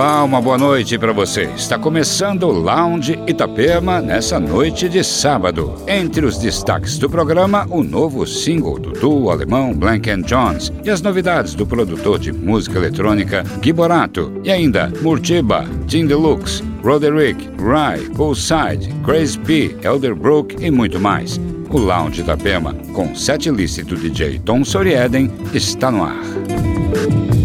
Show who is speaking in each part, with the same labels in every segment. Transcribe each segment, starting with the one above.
Speaker 1: Olá, uma boa noite para você. Está começando o Lounge Itapema nessa noite de sábado. Entre os destaques do programa, o novo single do duo alemão Blank Jones e as novidades do produtor de música eletrônica Giborato e ainda Murtiba, Tim Deluxe, Roderick, Rye, Poolside, Crazy P, Elderbrook e muito mais. O Lounge Itapema, com set list do DJ Tom Sorieden, está no ar.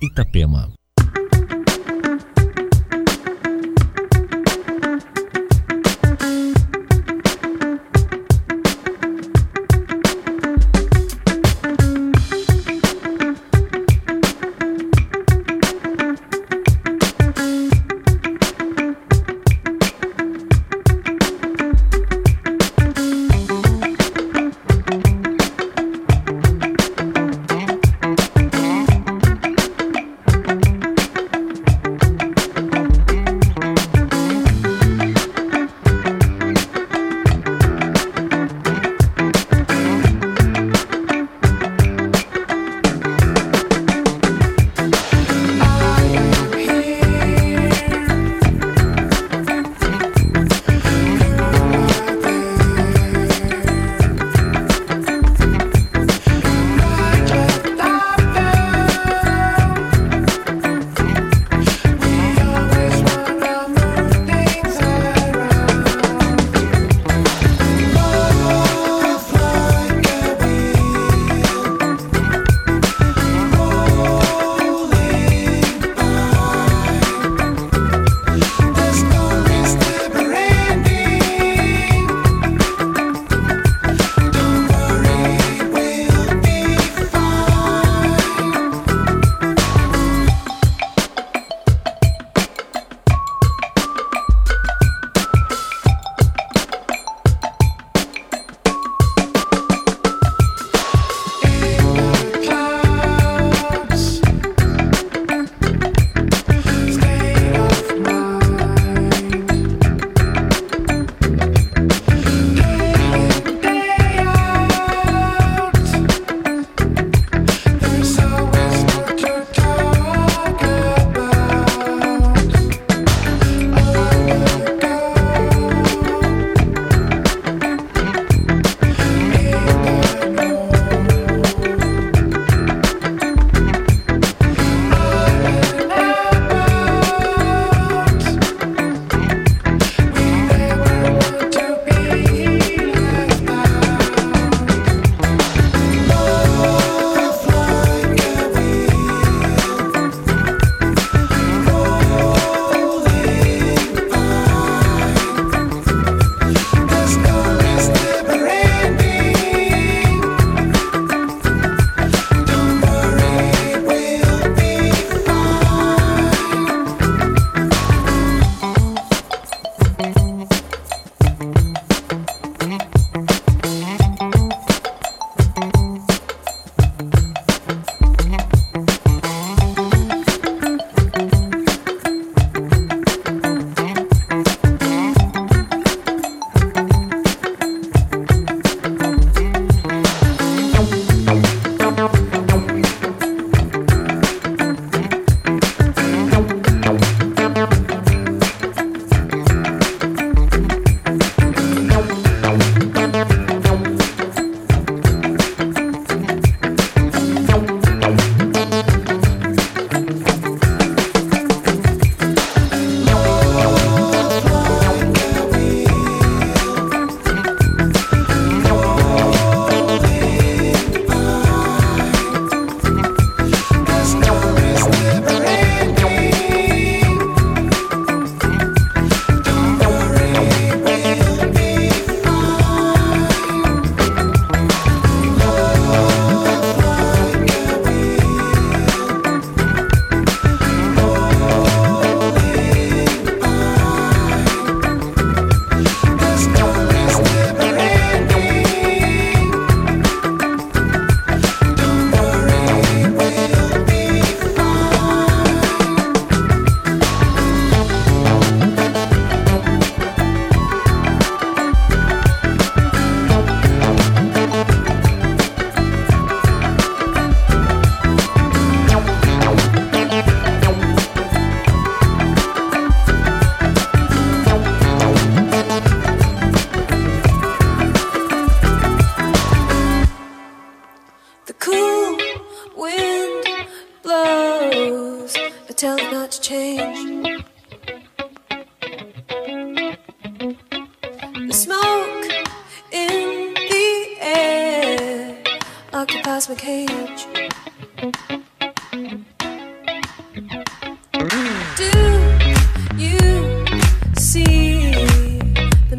Speaker 2: Itapema.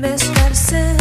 Speaker 2: besarse.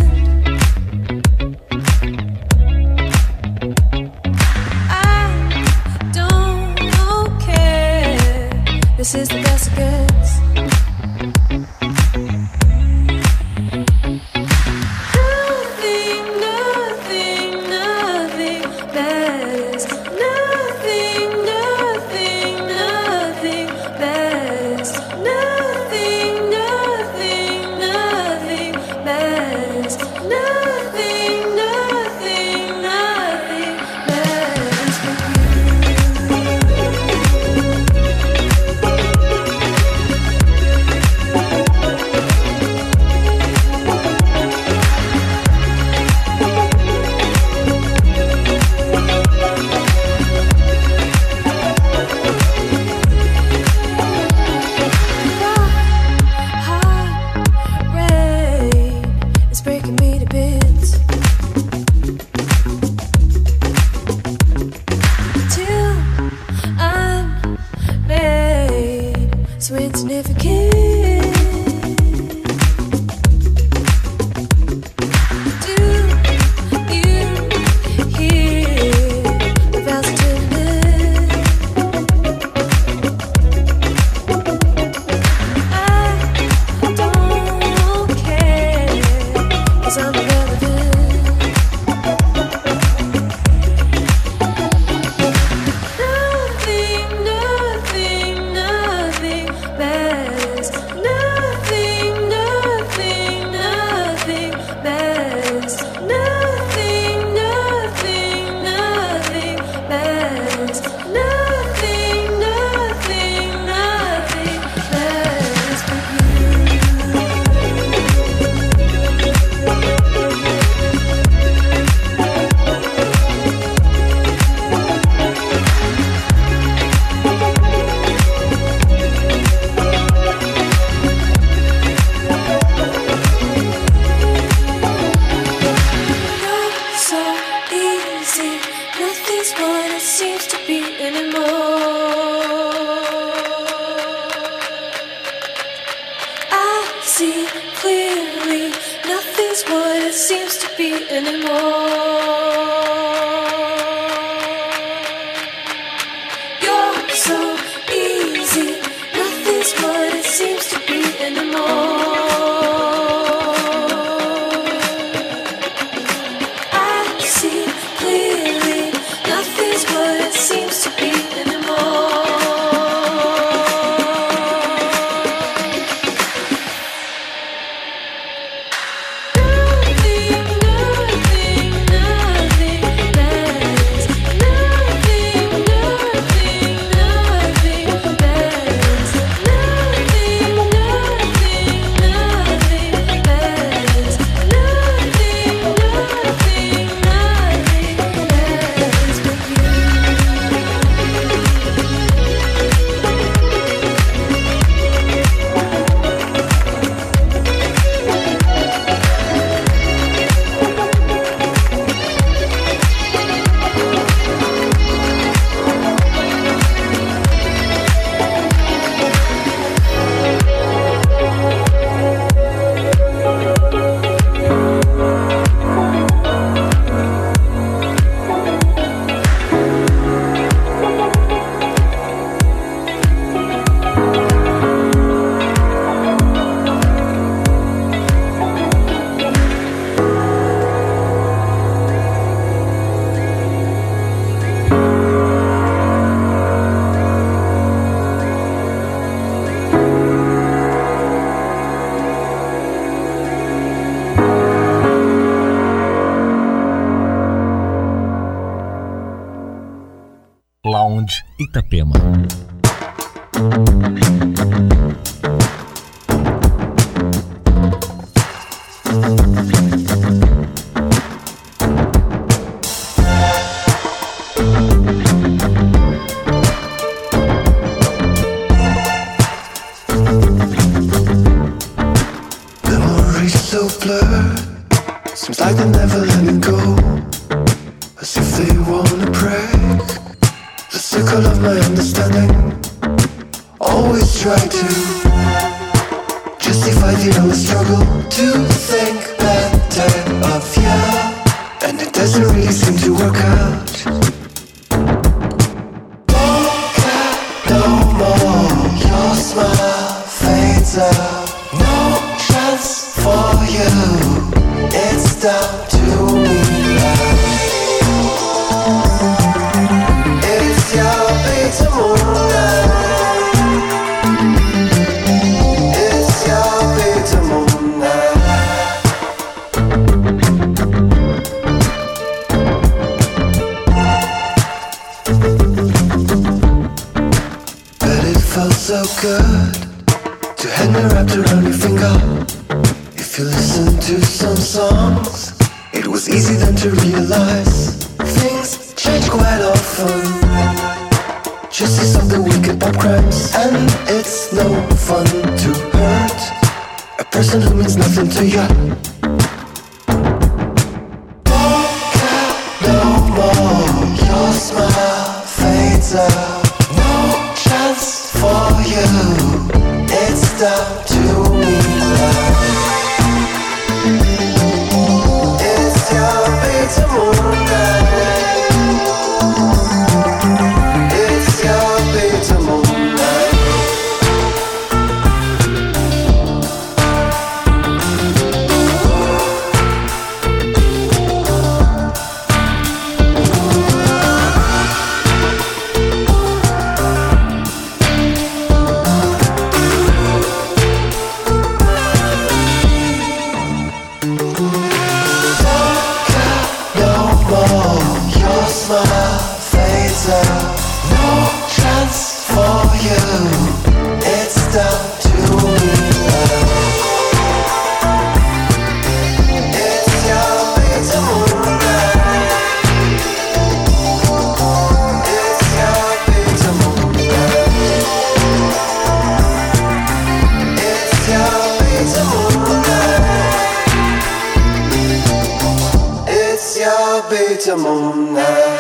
Speaker 3: Been heavy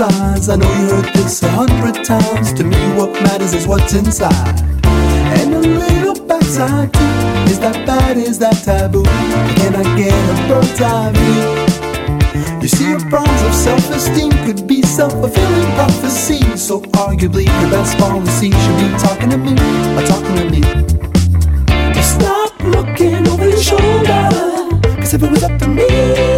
Speaker 4: I know you heard this a hundred times. To me, what matters is what's inside. And a little backside too. Is that bad? Is that taboo? Can I get a bird's eye view? You
Speaker 5: see, your problems of self-esteem could be self-fulfilling prophecy. So arguably, your best policy should be talking to me, or talking to me. Stop looking over your shoulder, cause if it was up to me,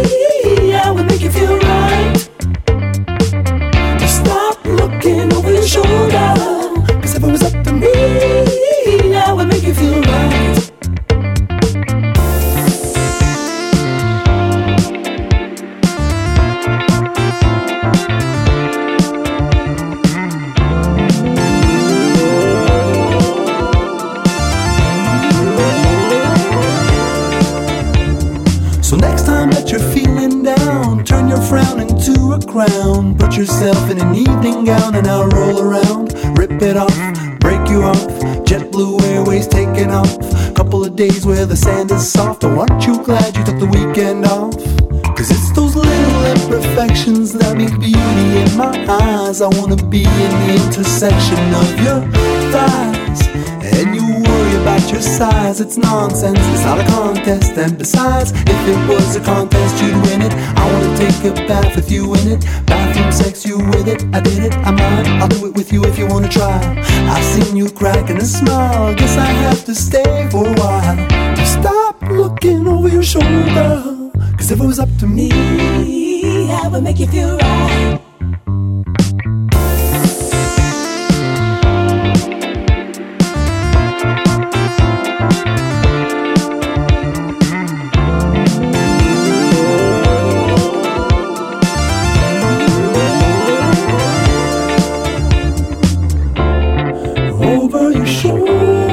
Speaker 5: days where the sand is soft. Oh, aren't you glad you took the weekend off? Cause it's those little imperfections that make beauty in my eyes. I wanna be in the intersection of your thighs. And you worry about your size, it's nonsense, it's not a contest. And besides, if it was a contest, you'd win it. I wanna take a bath with you in it. Sex, you with it. I did it, I might. I'll do it with you if you wanna try. I've seen you cracking a smile, guess I have to stay for a while. Stop looking over your shoulder, cause if it was up to me, I would make you feel right. Got